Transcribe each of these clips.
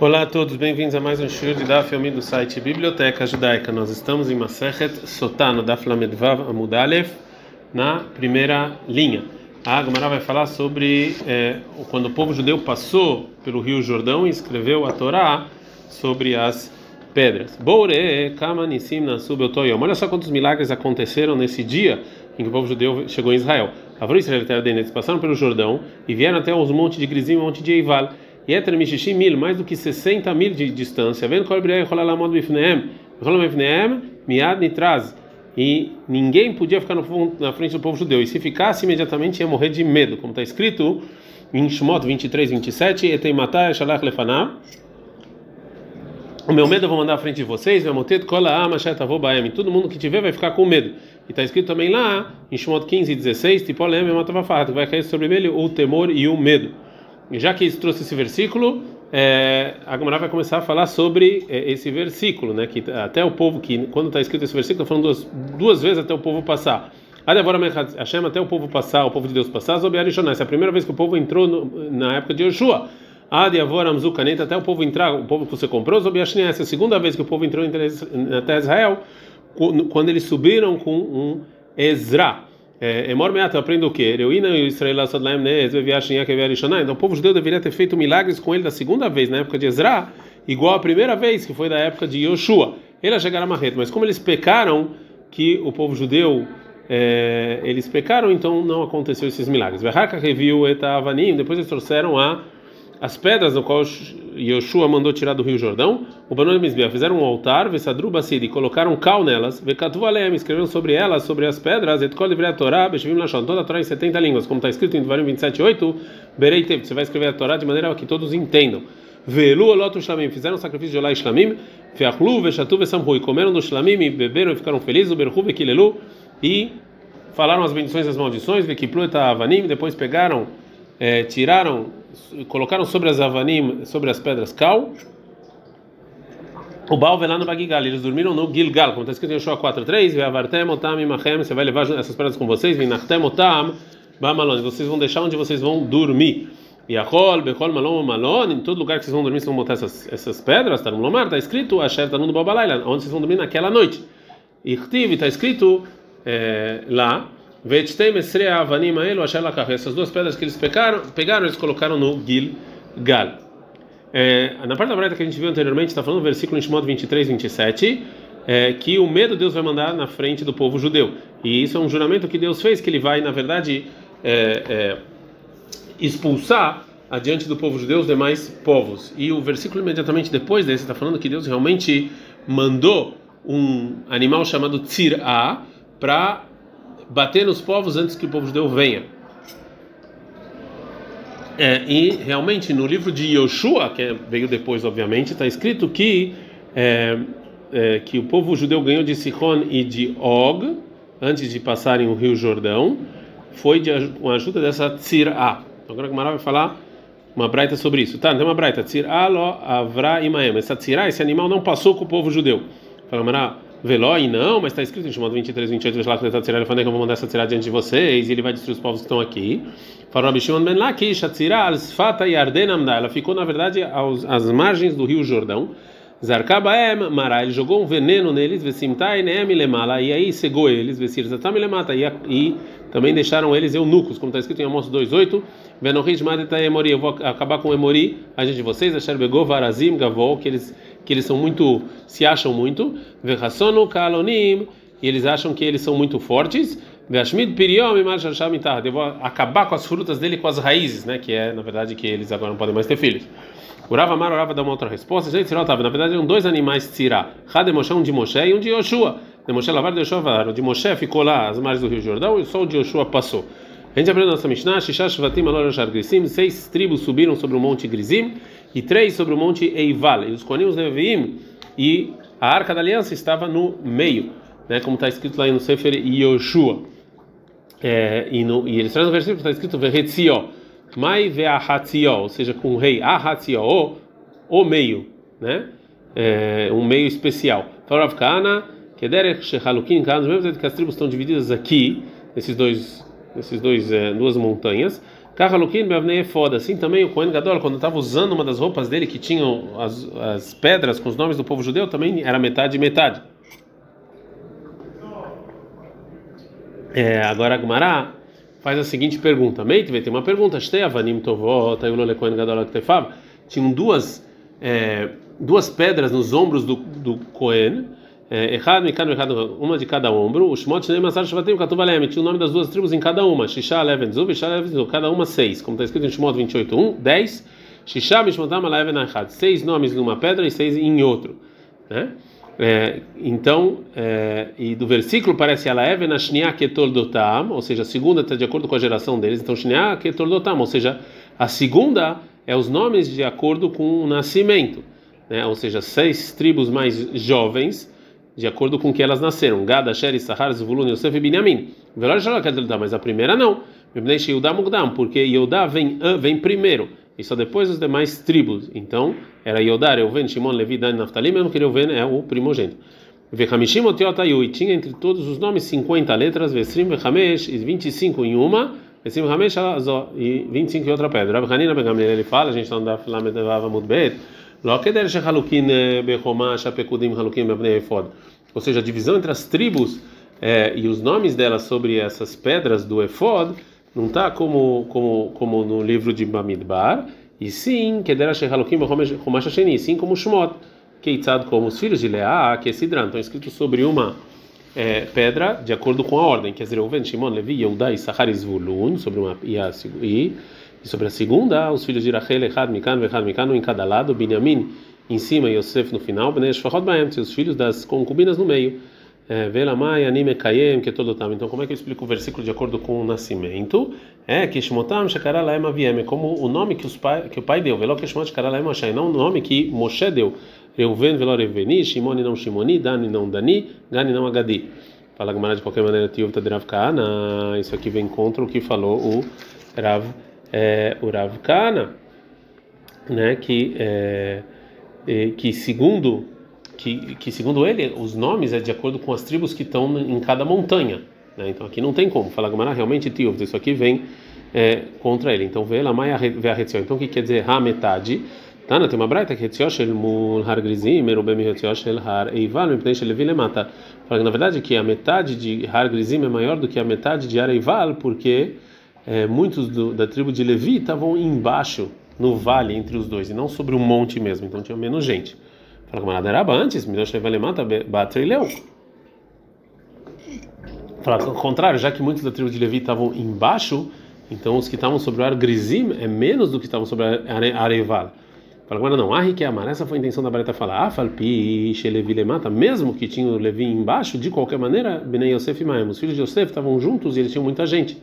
Olá a todos, bem-vindos a mais um show de Daf Yomi do site Biblioteca Judaica. Nós estamos em Masechet Sotano da Flamedvav Amudalev, na primeira linha. A Gemara vai falar sobre é, quando o povo judeu passou pelo Rio Jordão e escreveu a Torá sobre as pedras. Boure Kama Nissim Olha só quantos milagres aconteceram nesse dia em que o povo judeu chegou em Israel. Avro Israel eles passaram pelo Jordão e vieram até os montes de Grizim e monte de Eival. Yeter Mishishi mil, mais do que 60 mil de distância. Vendo qual é o Bifneem, Bifneem, Miad Nitraz. E ninguém podia ficar na frente do povo judeu. E se ficasse, imediatamente ia morrer de medo. Como está escrito em Shmot 23, 27, Etei matar Shalach Lefanav. O meu medo eu vou mandar à frente de vocês, todo mundo que tiver vai ficar com medo. E está escrito também lá, em Shmot 15 e 16, tipo, vai cair sobre ele o temor e o medo. E já que trouxe esse versículo, é, a Gemara vai começar a falar sobre é, esse versículo, né? Que até o povo que quando está escrito esse versículo, está falando duas, duas vezes até o povo passar. Hashem até o povo passar, o povo de Deus passar, Essa é a primeira vez que o povo entrou no, na época de Yoshua. até o povo entrar, o povo que você comprou, Essa é a segunda vez que o povo entrou na terra de Israel, quando eles subiram com um Ezra. Emor Meat, eu aprendo o quê? Reuína e Israel Sadlaim Neez, Veviashinha, Keviarishanai. Então o povo judeu deveria ter feito milagres com ele da segunda vez, na época de Ezra, igual a primeira vez, que foi da época de Yoshua. Ele ia chegar a Marreta, mas como eles pecaram, que o povo judeu é, eles pecaram, então não aconteceu esses milagres. Verraca reviu Etavanim, depois eles trouxeram a as pedras no qual Yoshua mandou tirar do Rio Jordão, o Banon Mizbeah fizeram um altar, Vesadru Basidi, colocaram cal nelas, Vekatu Alem, escreveram sobre elas, sobre as pedras, Etkol Livre Torá, Beshvim Lashon, toda a Torá em 70 línguas, como está escrito em Devarim 27.8, Berei Tev, você vai escrever a Torá de maneira que todos entendam. Velu Olotu Shlamim, fizeram sacrifício de Olá e Shlamim, Feachlu, Veshatu Vesamru, e comeram do Shlamim, e beberam e ficaram felizes, Berhu Vekilelu, e falaram as bendições e as maldições, Vekiplu et Avanim, depois pegaram, é, tiraram colocaram sobre as avanim, sobre as pedras cal. O Baal lá no Bagigal, eles dormiram no Gilgal, como está escrito em Yoshua 4:3, Ve'avartem otam imachem, você vai levar essas pedras com vocês, Vinachtem otam ba'malon, vocês vão deixar onde vocês vão dormir. E Achol, Bechol, Malon, Malon, em todo lugar que vocês vão dormir, vocês vão botar essas, essas pedras, está no Lomar, está escrito, Asher está no Babalayla, onde vocês vão dormir naquela noite. E está escrito é, lá, essas duas pedras que eles pegaram, pegaram eles colocaram no Gilgal. É, na parte da breta que a gente viu anteriormente, está falando no versículo em Shimon 23, 27, é, que o medo Deus vai mandar na frente do povo judeu. E isso é um juramento que Deus fez, que ele vai, na verdade, é, é expulsar adiante do povo judeu os demais povos. E o versículo imediatamente depois desse está falando que Deus realmente mandou um animal chamado Tzir'a para bater nos povos antes que o povo judeu venha. É, e realmente no livro de Yoshua, que é, veio depois, obviamente, está escrito que é, é, que o povo judeu ganhou de Sihon e de Og antes de passarem o Rio Jordão, foi de, com a ajuda dessa Tzir'a. Então, agora a Gemara vai falar uma braita sobre isso. Tá, tem uma braita. Tzir'a lo avra imaem. Essa Tzir'a, esse animal não passou com o povo judeu. Fala, Gemara, Velói, não, mas está escrito em Shimon 23, 28, lá que eu vou mandar essa tirada diante de vocês e ele vai destruir os povos que estão aqui. Falou Rabi Shimon ben Lakish, a al-Sfata e Ardenamda. Ela ficou, na verdade, aos, às margens do rio Jordão. Zarkabaem, Mara, ele jogou um veneno neles, Vesimtai, Neem, Lemala, e aí cegou eles, Vesir, Zatam, Lemata, e, também deixaram eles eunucos, como está escrito em Amos 2.8, Venohish, Madeta, Emori, eu vou acabar com Emori, a gente de vocês, Asher Varazim, Gavol, que eles que eles são muito, se acham muito, e eles acham que eles são muito fortes, Vashmid Eu vou acabar com as frutas dele com as raízes, né? Que é, na verdade, que eles agora não podem mais ter filhos. Urava Mar, dá uma outra resposta. Gente, na verdade, eram dois animais. Hade Moshe, um de Moshe e um de Yoshua. De Moshe lavar, de Yoshua O de Moshe ficou lá às margens do Rio Jordão e só o de Yoshua passou. A gente na nossa Mishnah, Shishash Vatim Alorashar Grisim, seis tribos subiram sobre o monte Grizim e três sobre o monte Eival. E os Konim, Neviim e a Arca da Aliança estava no meio, né, como está escrito lá no Sefer Yoshua. É, e, no, e eles trazem no versículo está escrito Vehetzio, Mai Veahatzio, ou seja, com o rei Ahatzio, o, o meio, né? É, um meio especial. Farav Kana, Kederech Shehalukin Kana, mesmo que as tribos estão divididas aqui, nesses dois, nesses dois, é, duas montanhas. Kahalukin Bevnei foda. Assim também o Kohen Gadol, quando estava usando uma das roupas dele que tinham as, as pedras com os nomes do povo judeu, também era metade e metade. É, agora a Gmará faz a seguinte pergunta: Meitve, tem uma pergunta. Tinham duas, é, duas pedras nos ombros do, do É, uma de cada ombro. O Shmot Shnei Masar Shvatim Katuvalem. Tinha o nome das duas tribos em cada uma. Shisha Leven Zu, Shisha Leven Zu. Cada uma seis. Como está escrito em Shmot 28, 1, 10. Shisha Mishmotam Leven Achad. Seis nomes numa pedra e seis em outro. Né? É, então, é, e do versículo parece Alaeven Ashnia Ketoldotam, ou seja, a segunda está de acordo com a geração deles. Então, Shnia Ketoldotam, ou seja, a segunda é os nomes de acordo com o nascimento. Né? Ou seja, seis tribos mais jovens de acordo com que elas nasceram. Gada, Sher, Sahar, Zvulun, Yosef e Binyamin. Mas a primeira não. Porque Yodá vem, vem primeiro e só depois os demais tribos. Então, era Yodá, Reuven, Shimon, Levi, Dan, Naftali, mesmo que Reuven é o primogênito. Vechamishim Otiotayu, e tinha entre todos os nomes 50 letras, Vesrim, Vechamesh, e 25 em uma, Vesrim, Vechamesh, e 25 em outra pedra. Rav Hanina, ele fala, a gente não dá Filamedavava Mudbet, Ou seja, a divisão entre as tribos é, e os nomes delas sobre essas pedras do Efod, não está como, como, como no livro de Bamidbar, e sim, Kedera Shehalokim Romash Hasheni, sim como Shmot, Keitzad como os filhos de Leá, que é Sidran, estão escritos sobre uma é, pedra de acordo com a ordem, quer dizer, Reuven, Shimon, Levi, Yehuda e Sachar e Zvulun, sobre uma, e, a, e, e sobre a segunda, os filhos de Rachel, Echad, Mikan, Vechad, Mikan, em cada lado, Binyamin, em cima e Yosef no final, os filhos das concubinas no meio. É, Velamai, Anime Kayem, que todo tam. Então, como é que eu explico o versículo de acordo com o nascimento? É que Shmotam Shekaralaem Aviem, como o nome que, os pai, que o pai deu, Velo Keshmot Shekaralaem Ashai, não o nome que Moshe deu. Reuven Velo Reveni, Shimoni não Shimoni, Dani não Dani, Gani não Agadi. Fala Gamara de qualquer maneira, Tiuv Taderav Kana, isso aqui vem contra o que falou o Rav, é, o Rav Kana, né, que. É, que segundo que, que segundo ele os nomes é de acordo com as tribos que estão em cada montanha né? então aqui não tem como. Falar Gamara realmente tio isso aqui vem é, contra ele. Então vê lá mais vê a retzio então o que quer dizer? Ha metade. Tana tem uma braita que retzio shel mul har grizim merubem retzio shel har eival mipnei shel levi lemata. Fala que na verdade que a metade de har grizim é maior do que a metade de har eival porque é, muitos do, da tribo de Levi estavam embaixo no vale entre os dois e não sobre um monte mesmo, então tinha menos gente. Fala como era antes, Midosh Levalemata Batrileu. Fala ao contrário, já que muitos da tribo de Levi estavam embaixo, então os que estavam sobre o ar Grizim é menos do que estavam sobre a Areval. Fala agora não, ah, que amar. Essa foi a intenção da Bareta falar. Ah, falpi, Lemata, mesmo que tinha o Levi embaixo, de qualquer maneira, Benei Yosef e Maem, os filhos de Yosef estavam juntos e eles tinham muita gente.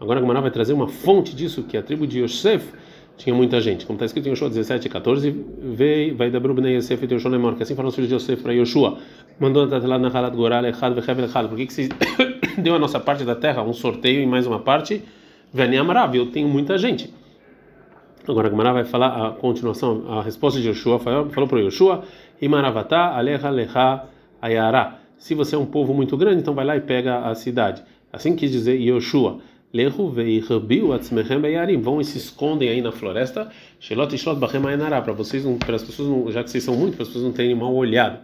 Agora a Gamara vai trazer uma fonte disso, que a tribo de Yosef tinha muita gente. Como está escrito em Yoshua 17, 14, veio, vai da Brubnei Yosef e Yoshua Lemor, que assim foram os filhos de Yosef para Yoshua. Mandou lá na Halat Goral, Echad, Vechevel, Echad. Por que, que se deu a nossa parte da terra, um sorteio e mais uma parte? Veni Amarav, eu tenho muita gente. Agora a Gemara vai falar a continuação, a resposta de Yoshua, falou, falou para Yoshua, Imaravatá, Aleha, Leha, Ayara. Se você é um povo muito grande, então vai lá e pega a cidade. Assim quis dizer Yoshua. Vão e se escondem aí na floresta. Para vocês, para as pessoas, já que vocês são muitos, para as pessoas não terem mal olhado.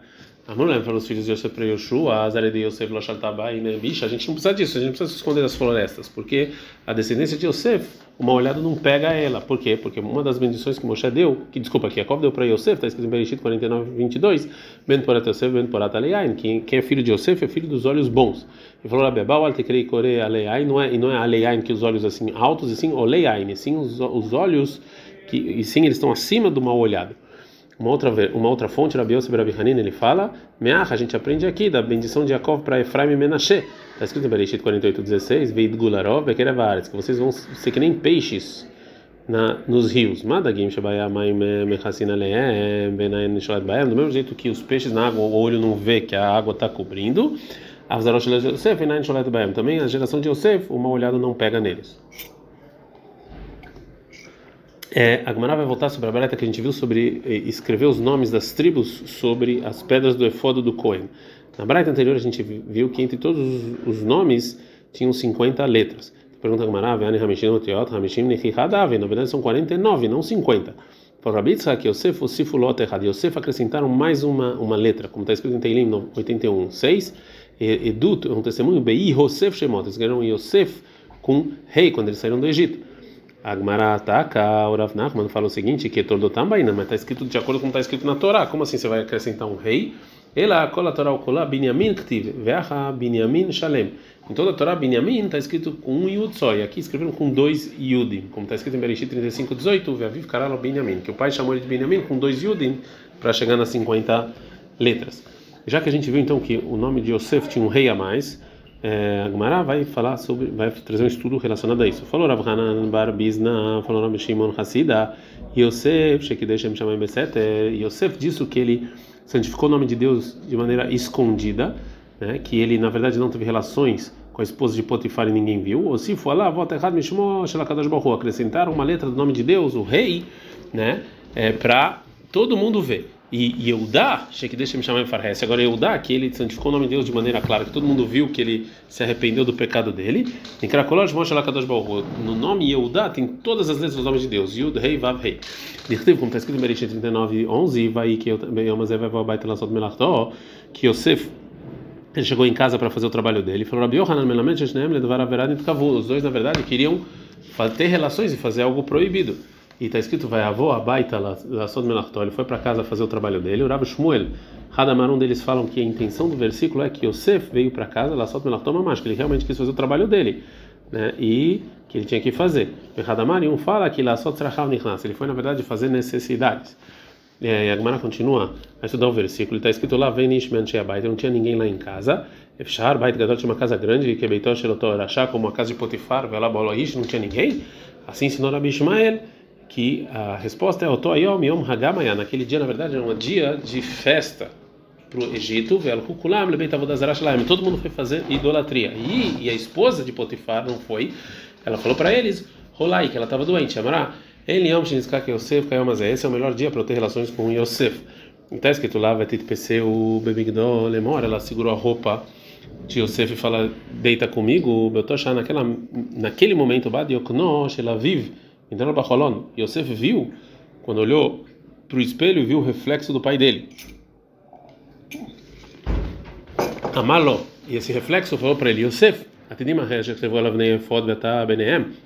Amor para os filhos de Yosef para Yoshua, Azare de Yosef Loshaltabai, né? Bicha, a gente não precisa disso, a gente não precisa se esconder das florestas, porque a descendência de Yosef, uma olhada não pega ela. Por quê? Porque uma das bendições que Moshe deu, que desculpa, que Jacob deu para Yosef, está escrito em Bereshit 49, 22, Ben Porat Yosef, Ben Porat Aleain, quem, quem é filho de Yosef é filho dos olhos bons. E falou Rabebal, Altekrei Kore Aleain, não é, e não é Aleain que os olhos assim altos, e sim Oleain, e sim os, os olhos, que, e sim eles estão acima do mal olhado. Uma outra, uma outra fonte, Rabi Yosef Rabi Hanin, ele fala, Meach, a gente aprende aqui da bendição de Jacob para Efraim e Menashe. Está escrito em Bereshit 48, 16, Veid Gularov, Bekerevares, que vocês vão ser que nem peixes na, nos rios. Madagim Shabayamaim Mechasina Leem, Benaim Nishalat Baem, do mesmo jeito que os peixes na água, o olho não vê que a água está cobrindo. Avzarosh Yosef, Benaim Nishalat Baem. Também a geração de Yosef, uma olhada não pega neles. É, a Gemara vai voltar sobre a barata que a gente viu sobre eh, escrever os nomes das tribos sobre as pedras do efodo do Cohen. Na barata anterior a gente viu que entre todos os, os nomes tinham 50 letras. Pergunta Hamishim Nechihadav, na verdade são 49, não 50. Para Rabi Tzak, Yosef, Osifulot errado. Yosef acrescentaram mais uma, uma letra, como está escrito em Teilim 81, 6. Edut, um testemunho, Bei Yosef Shemot, eles ganharam Yosef com rei quando eles saíram do Egito. Agmará ataca, o Rav Nachman fala o seguinte, que Tordotam Baina, mas está escrito de acordo com está escrito na Torá. Como assim você vai acrescentar um rei? Ela cola Torá cola Binyamin Ktiv, Veacha Binyamin Shalem. Em toda a Torá, Binyamin está escrito com um Yud só, e aqui escreveram com dois Yudim, como está escrito em Bereshit 35, 18, Veaviv Karalo Binyamin, que o pai chamou ele de Binyamin com dois Yudim para chegar nas 50 letras. Já que a gente viu então que o nome de Yosef tinha um rei a mais, é, a Gemara vai falar sobre, vai trazer um estudo relacionado a isso. Falou Rav Hanan Bar Bizna, falou Rav Shimon Hassida, Yosef, Shekidesh Shamay Beset, Yosef disse que ele santificou o nome de Deus de maneira escondida, né, que ele na verdade não teve relações com a esposa de Potifar e ninguém viu, ou se for lá, volta errado, Shalakadosh Baruch acrescentaram uma letra do nome de Deus, o rei, né, é, para todo mundo ver. E Yehudá, que deixa me chamar em Farhes, agora Yehudá, que ele santificou o nome de Deus de maneira clara, que todo mundo viu que ele se arrependeu do pecado dele. Em Krakolosh, Moshe Lakadosh Baruch no nome Yehudá tem todas as letras dos nomes de Deus, Yud, Rei, Vav, Rei. Dirtiv, como está escrito em Bereshit 39, 11, vai que eu também amo Zé, vai baita lançado Melachtó, que Yosef ele chegou em casa para fazer o trabalho dele. Falou: Rabi Yohanan Melamed Shneem Ledvar Averad. Os dois, na verdade, queriam ter relações e fazer algo proibido. E está escrito: Vai avô, abaita, laçod melachtó. Ele foi para casa fazer o trabalho dele. O Rabi Shmuel, Hadamar, um deles falam que a intenção do versículo é que Yosef veio para casa, laçod melachtó, mas que ele realmente quis fazer o trabalho dele. Né? E que ele tinha que fazer. Hadamar, um fala que laçod nichnas. Ele foi, na verdade, fazer necessidades. E a Gemara continua a estudar o versículo. Está escrito lá: Vem Ishman Sheabait. Não tinha ninguém lá em casa. Efshar, Bait Gadol tinha uma casa grande, que Beitor Shelotor Arachá, como a casa de Potifar, Velá Boloish, não tinha ninguém. Assim ensinou Rabi Ishmael que a resposta é Otoayom Yom Hagamaya. Naquele dia, na verdade, era um dia de festa para o Egito. Todo mundo foi fazer idolatria. E, e a esposa de Potifar não foi. Ela falou para eles: Rolai, que ela estava doente. Amará. Ele Yom Shinskak Yosef Kayomazé. Esse é o melhor dia para eu ter relações com Yosef. Está escrito lá, vai ter PC o Bebigdol Lemor. Ela segurou a roupa de Yosef e fala: Deita comigo. Betoshá, naquela, naquele momento, Bad Yoknosh, ela vive. Então, Bacholon, Yosef viu, quando olhou para o espelho, viu o reflexo do pai dele. Amalo. E esse reflexo falou para ele: Yosef.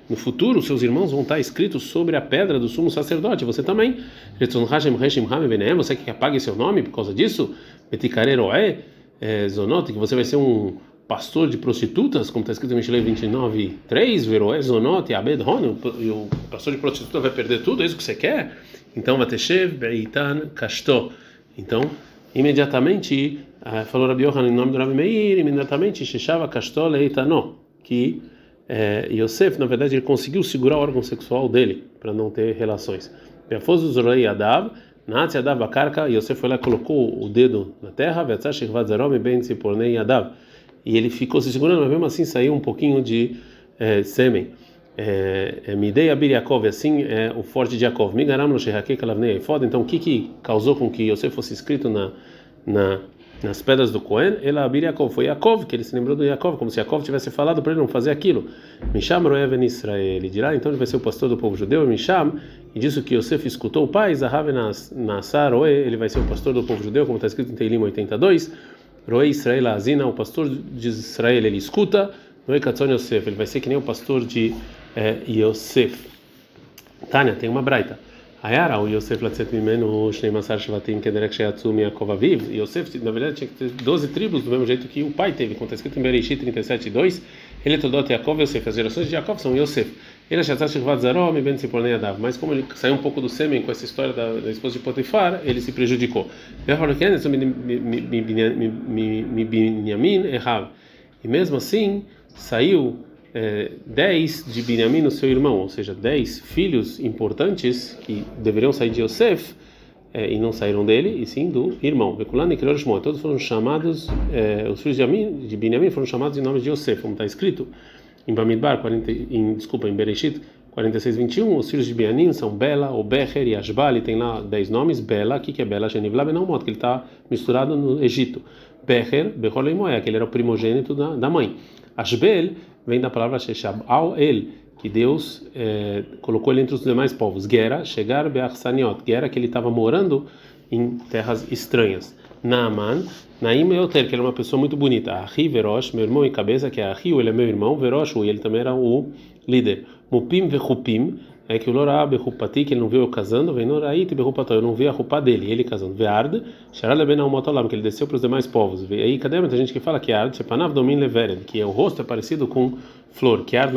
No futuro, seus irmãos vão estar escritos sobre a pedra do sumo sacerdote. Você também. Você que apague seu nome por causa disso? Zonot, que você vai ser um pastor de prostitutas, como está escrito em Mishlei 29, 3, Veroé Zonot e Abed Hon, e o pastor de prostituta vai perder tudo, é isso que você quer? Então, Vateshev Beitan Kasto. Então, imediatamente ah, falou Rabi Yohanan em nome do Rabi Meir, imediatamente Sheshava Kastol Eitano, que é, Yosef, na verdade, ele conseguiu segurar o órgão sexual dele para não ter relações. Beafozu Zorei Adav, Natsi Adav Bakarka, Yosef foi lá e colocou o dedo na terra, Vetzash Vazarom Ben Tzipornei Adav, e ele ficou se segurando, mas mesmo assim saiu um pouquinho de é, sêmen. É, Midei Abir Yaakov, assim é o forte de Yaakov. Migaram no Shehake Kalavnei Efod. Então, o que, que causou com que Yosef fosse escrito na, na nas pedras do Cohen, ela abir Yaakov, foi Yaakov, que ele se lembrou do Yaakov, como se Yaakov tivesse falado para ele não fazer aquilo. Misham Roeven Israel, ele dirá, então ele vai ser o pastor do povo judeu, Misham, e disso que Yosef escutou o pai, Zahav Nassar ele vai ser o pastor do povo judeu, como está escrito em Teilim 82, Roe Israel Azina, o pastor de Israel, ele escuta, Noé Katzon Yosef, ele vai ser que nem o pastor de eh, Yosef. Tânia, tem uma braita. Ayara, o Yosef Latzet Mimenu, Shnei Masar Shvatim, Kederek Sheatzum Yaakov Aviv. Yosef, na verdade, tinha que ter 12 tribos, do mesmo jeito que o pai teve, como está escrito em Bereshit 37, 2. Ele é Todot Yaakov Yosef. As gerações de Yaakov são Yosef. Ele Shatzat Adav. Mas como ele saiu um pouco do sêmen com essa história da, da esposa de Potifar, ele se prejudicou. E mesmo assim, saiu é, dez de Binyamin, o seu irmão, ou seja, dez filhos importantes que deveriam sair de Yosef é, e não saíram dele, e sim do irmão. Todos foram chamados, é, os filhos de, de Binyamin foram chamados em nome de Yosef, como está escrito em Bamidbar, 40, em, desculpa, em Bereshit 46, 21, os filhos de Bianim são Bela, Obecher e Ashbal, e tem lá 10 nomes, Bela, que, que é Bela? Genivla Benalmot, que ele está misturado no Egito. Becher, Bechol Moé, que ele era o primogênito da, da mãe. Ashbel, vem da palavra Sheshab ao ele, que Deus é, colocou ele entre os demais povos. Gera, chegar Beachsaniot. Gera que ele estava morando em terras estranhas. Naaman, Naim Euter, que ele é uma pessoa muito bonita. Ahi Verosh, meu irmão em cabeça, que é Ahi, ele é meu irmão. Verosh, ele também era o líder. Mupim Vechupim, é que o Lorá Berrupati, que ele não viu eu casando, vem Noraíte Berrupató, eu não vi a roupa dele, ele casando. Veard, Sharala Ben Almotolam, que ele desceu para os demais povos. E aí, cadê muita gente que fala que Ard, Shepanav Domin Levered, que o rosto é parecido com flor, que Ard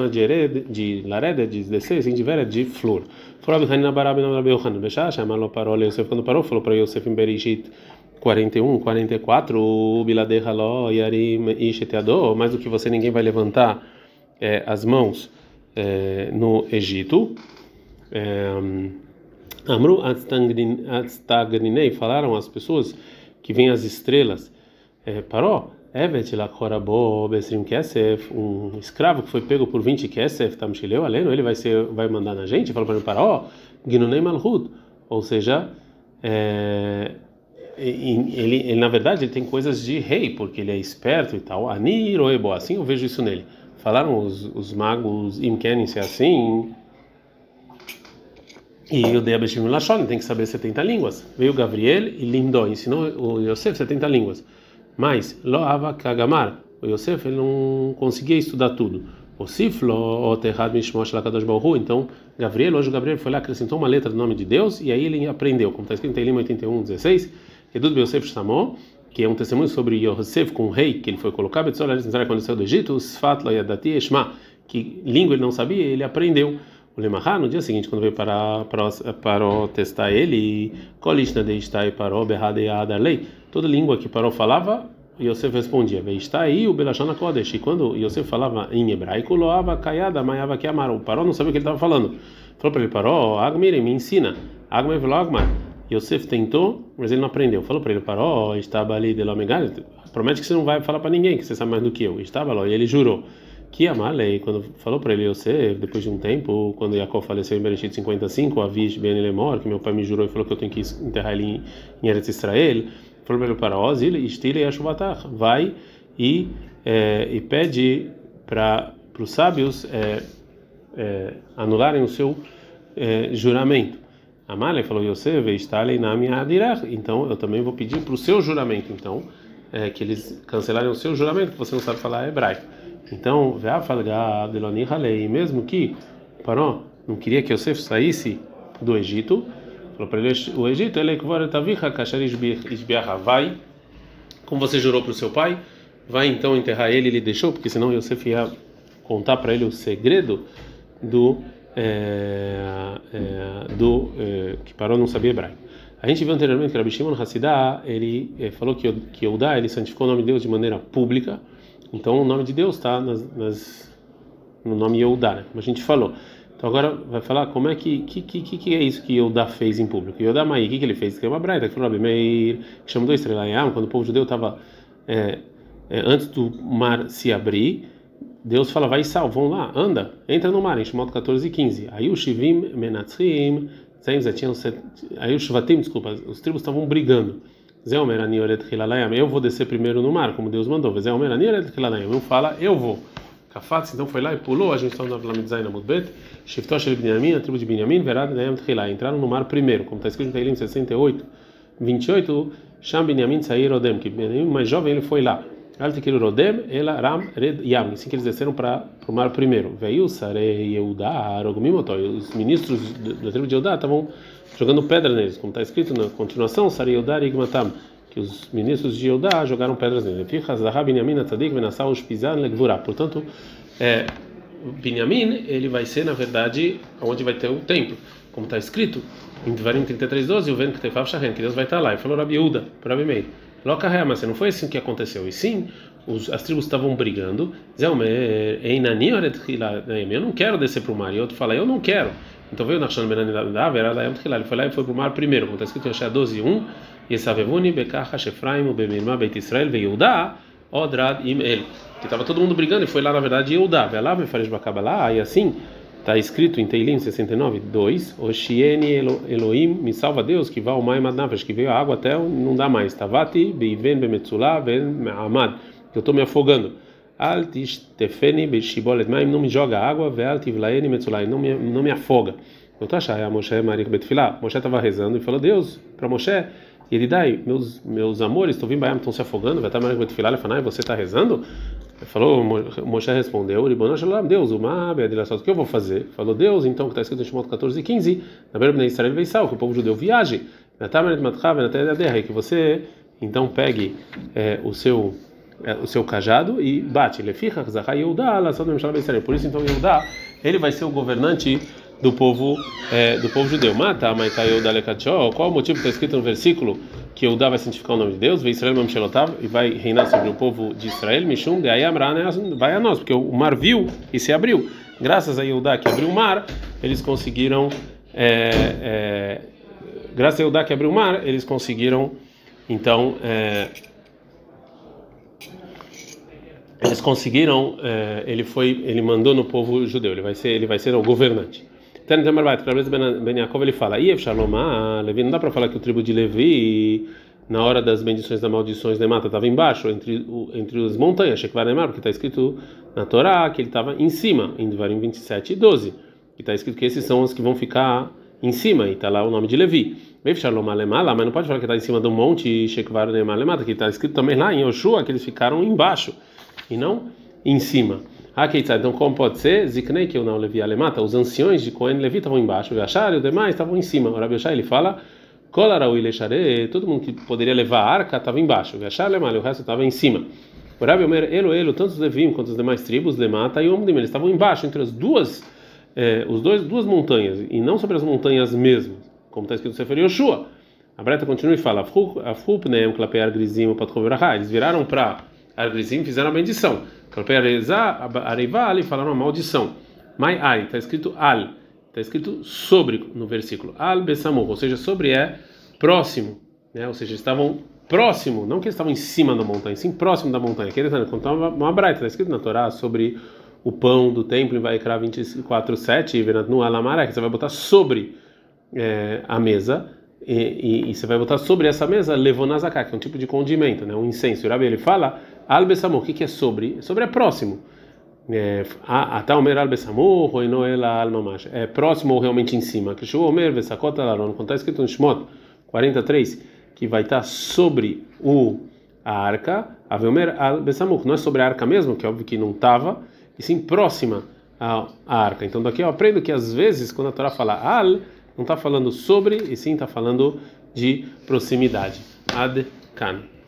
de Lareda, de descer, assim, de Vered, de flor. Falou Abhanina Barab Nam Rabi Yohanan, Bechá, chamalo parou Yosef, quando parou, falou para Yosef em Berishit 41, 44, o Biladeh Haló, Yarim Isheteador, mais do que você, ninguém vai levantar é, as mãos é, no Egito. Amru Atstagrinei, falaram as pessoas que vêm as estrelas. Paró, Evet Lakorabo Besrim Kesef, um escravo que foi pego por 20 Kesef, Tamshileu Aleno, ele vai, ser, vai mandar na gente? Falou para ele, Paró, Ginunei Malhut, ou seja, é, ele, ele, na verdade ele tem coisas de rei, porque ele é esperto e tal. Aniroebo, assim eu vejo isso nele. Falaram os, os magos Imkenin se assim, e o Deabeshim Lashon tem que saber 70 línguas. Veio Gabriel e Lindó, ensinou o Yosef 70 línguas. Mas, Loava Kagamar, o Yosef ele não conseguia estudar tudo. O Siflo, o Terrad Mishmosh Lakadosh Bauru. Então, Gabriel, hoje o Gabriel foi lá, acrescentou uma letra do nome de Deus e aí ele aprendeu, como está escrito em Elim 81, 16. Edud Yosef Shamó, que é um testemunho sobre Yosef com o rei que ele foi colocar, Betzol, quando saiu do Egito, Sfat, Loyadati, Eshma, que língua ele não sabia, ele aprendeu. O Lemahá, no dia seguinte, quando veio para, para, para testar ele, Kolishna de Istai parou, Berradeada lei, toda língua que parou falava, Yosef respondia, aí o Belashana Kodesh. E quando Yosef falava em hebraico, Loava Kayada, Maiava Kiamar. O Paró não sabia o que ele estava falando. Falou para ele, Paró, Agmir, me ensina. Agmir Velagmar. Yosef tentou, mas ele não aprendeu. Falou para ele, Paró, estava ali de Lomegal. Promete que você não vai falar para ninguém, que você sabe mais do que eu. Estava lá, e ele jurou que Amalei, quando falou para ele, Yosef, depois de um tempo, quando Jacob faleceu em Bereshit 55, Avish Ben Lemor, que meu pai me jurou e falou que eu tenho que enterrar ele em, Eretz Israel, falou para ele para Ozil, Estile e Ashuvatach, vai e, é, e pede para os sábios é, é, anularem o seu juramento. Amalei falou, Yosef, na minha adirach, então eu também vou pedir para o seu juramento, então, que eles cancelarem o seu juramento, que você não sabe falar hebraico. Então, mesmo que Paró não queria que Yosef saísse do Egito, falou para ele: o Egito, ele vai, como você jurou para o seu pai, vai então enterrar ele. Ele deixou, porque senão Yosef ia contar para ele o segredo do é, é, do é, que Paró não sabia hebraico. A gente viu anteriormente que Rabi Shimon Hassidah, ele falou que que Eudá, ele santificou o nome de Deus de maneira pública. Então o nome de Deus está no nome Yehudá, né? como a gente falou. Então agora vai falar como é que que, que, que é isso que Yehudá fez em público. Yehudá Mai, o que, que ele fez? Que é uma braita, que falou Meir, que chamou dois quando o povo judeu estava é, é, antes do mar se abrir, Deus fala, vai sal, vão lá, anda, entra no mar, em Shemot 14 e 15. Aí o Shivim Menatzim, aí o Shvatim, desculpa, os tribos estavam brigando. Eu vou descer primeiro no mar, como Deus mandou. Um fala, eu vou. Kafatz então foi lá e pulou. A gente está no Avlamidzain Amudbet. Shiftosh el Binyamin, a tribo de Binyamin, Verad Nayam Tchilá. Entraram no mar primeiro, como está escrito em Teilim 68, 28. Sham Binyamin Sair Odem, que Binyamin, mais jovem, ele foi lá. Rodem, ela Ram Red Yam. Assim que eles desceram para o mar primeiro. Veio Sarei Yehuda, Arogmimoto. Os ministros da tribo de Yehuda estavam jogando pedra neles, como está escrito na continuação, Sari Yodar Igmatam, que os ministros de Yodá jogaram pedras neles. Portanto, é, Binyamin, ele vai ser, na verdade, onde vai ter o templo, como está escrito em Devarim 33:12, o vento que tefav shahen, que Deus vai estar lá. E falou Rabi Yehuda, Rabi Meir, Loca mas não foi assim que aconteceu, e sim, os, as tribos estavam brigando, eu não quero descer para o mar, e outro fala, eu não quero. Então veio Nachshon Ben Anidav, ele foi lá e foi para o mar primeiro, como está escrito em Yeshua 12, 1, Yesavevuni, Bekacha, Shefraim, Bemirma, Beit Israel, Veiudá, Odrad, Im El. Que estava todo mundo brigando e foi lá, na verdade, Yeudá. Vai lá, Mefaresh Bakabalá, e assim está escrito em Teilim 69, 2, Oshieni Elohim, me salva Deus, que vai ao Mai Madnafesh, que veio a água até não dá mais. Tavati, Beiven, Bemetzulá, Ben Amad, que eu estou me afogando. Altistefeni beshibolet maim, não me joga água, ve'altivlaeni metzulai, não me não me afoga. Eu tô achando, a Moshe Marik Betfilá. Moshe estava rezando e falou: Deus, para Moshe, e ele dai, meus meus amores, estou vindo, estão se afogando, vai estar Marik Betfilá, ele você está rezando? Falou, Moshe respondeu, Deus, uma o que eu vou fazer? Falou, Deus, então, que está escrito em Shemot 14 e 15, na Bíblia Israel Veissal, que o povo judeu viaje, que você então pegue é, o seu é, o seu cajado e bate. Por isso então Yehudá, ele vai ser o governante do povo é, do povo judeu. Mata, qual o motivo que está escrito no versículo que Yehudá vai santificar o nome de Deus, Israel e vai reinar sobre o povo de Israel, Mishum, vai a nós, porque o mar viu e se abriu. Graças a Yehudá que abriu o mar, eles conseguiram é, é, graças a Yehudá que abriu o mar, eles conseguiram então é, eles conseguiram, é, ele foi, ele mandou no povo judeu, ele vai ser, ele vai ser o governante. Então, Ben Yaakov ele fala, Iev Shalomah, Levi, não dá para falar que o tribo de Levi na hora das bendições e das maldições de mata estava embaixo, entre entre as montanhas, Shekvaremar, porque está escrito na Torá que ele estava em cima, em Devarim 27 e 12, que está escrito que esses são os que vão ficar em cima, e está lá o nome de Levi. Mas não pode falar que está em cima do monte Shekvaremar, que está escrito também lá em Yoshua que eles ficaram embaixo e não em cima. Então, como pode ser? Ziknei que eu não levi alemata. Os anciões de Cohen Levi estavam embaixo, o Achar e os demais estavam em cima. O Rabi Oshai, ele fala: todo mundo que poderia levar a arca estava embaixo. O Achar Lemal, o resto estava em cima. O Rabi Omer, Elo, Elo, tanto os Levim quanto as demais tribos, Lemata e Omdim, eles estavam embaixo, entre as duas, eh, os dois, duas montanhas, e não sobre as montanhas mesmo, como está escrito no Sefer Yoshua. A Breta continua e fala: Afrupneem, Klapear Grizim, Patchoverachá. Eles viraram para Argrizim, fizeram a bendição. Areivá ali falaram a maldição. Mai ai, está escrito al, está escrito sobre no versículo. Al besamur, ou seja, sobre é próximo, né? Ou seja, estavam próximo, não que eles estavam em cima da montanha, sim próximo da montanha. Ele está contando uma braita, está escrito na Torá sobre o pão do templo em Vaikra 24, 7, no Alamara, que você vai botar sobre é, a mesa. E, e, e, você vai botar sobre essa mesa levonazaká, que é um tipo de condimento, né? um incenso. O Rabi ele fala Al Besamur, o que, é sobre? Sobre é próximo. É, Ata Omer Al Besamur, Roinoela Al Mamash. É próximo ou realmente em cima. Kishu Omer Vesakota Laron, quando está escrito no Shmot 43, que vai estar sobre o, a arca, Aveomer Al não é sobre a arca mesmo, que é óbvio que não estava, e sim próxima à, à arca. Então daqui eu aprendo que às vezes, quando a Torá fala Al, não está falando sobre, e sim está falando de proximidade. Ad Kan.